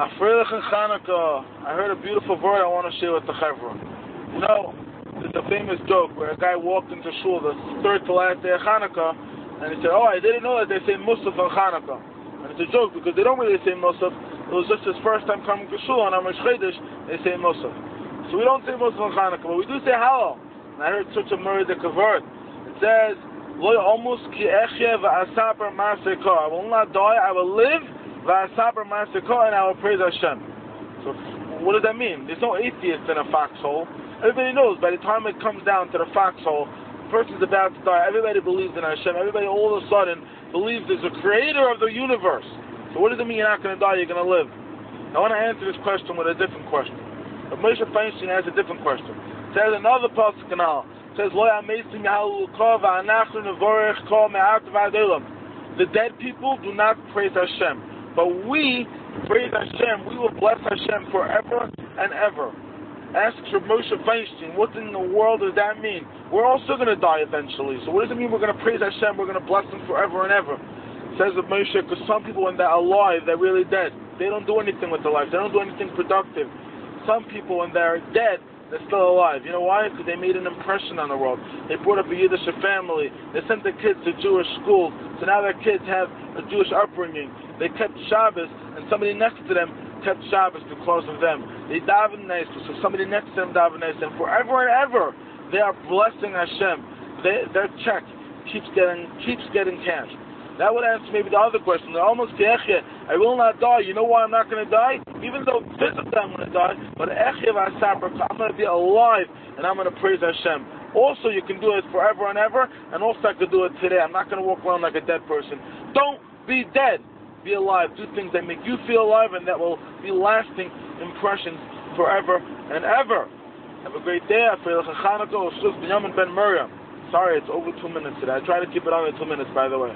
Afreilich and Hanukkah. I heard a beautiful word I want to share with the chevra. You know, there's a famous joke where a guy walked into shul the third to last day of Hanukkah, and he said, "Oh, I didn't know that they say Musaf on Hanukkah." And it's a joke because they don't really say Musaf. It was just his first time coming to shul and on Amish Chodesh. They say Musaf. So we don't say Musaf on Hanukkah, but we do say Hallel. And I heard such a murder word. It says, "Lo ki I will not die. I will live va'asaper and I will praise Hashem." So what does that mean? There's no atheist in a foxhole. Everybody knows by the time it comes down to the foxhole, the person's about to die. Everybody believes in Hashem. Everybody all of a sudden believes there's a creator of the universe. So what does it mean you're not going to die, you're going to live? I want to answer this question with a different question. But Moshe Feinstein has a different question. It says another pasuk canal. says Lo The dead people do not praise Hashem. But we praise Hashem. We will bless Hashem forever and ever asks for Moshe Feinstein, what in the world does that mean? We're also going to die eventually. So what does it mean we're going to praise Hashem, we're going to bless Him forever and ever? Says the Moshe, because some people when they're alive, they're really dead. They don't do anything with their life. They don't do anything productive. Some people when they're dead, they're still alive. You know why? Because they made an impression on the world. They brought up a Yiddish family. They sent their kids to Jewish schools. So now their kids have a Jewish upbringing. They kept Shabbos, and somebody next to them kept Shabbos because of them. They daven nicely, so somebody next to them daven nicely, and forever and ever they are blessing Hashem. They, their check keeps getting keeps getting cashed. That would answer maybe the other question. Almost I will not die. You know why I'm not going to die? Even though physically I'm going to die, but I'm going to be alive and I'm going to praise Hashem. Also, you can do it forever and ever, and also I could do it today. I'm not going to walk around like a dead person. Don't be dead be alive, do things that make you feel alive and that will be lasting impressions forever and ever. Have a great day. I feel like a Chanukah or Ben Miriam. Sorry, it's over two minutes today. I try to keep it under two minutes, by the way.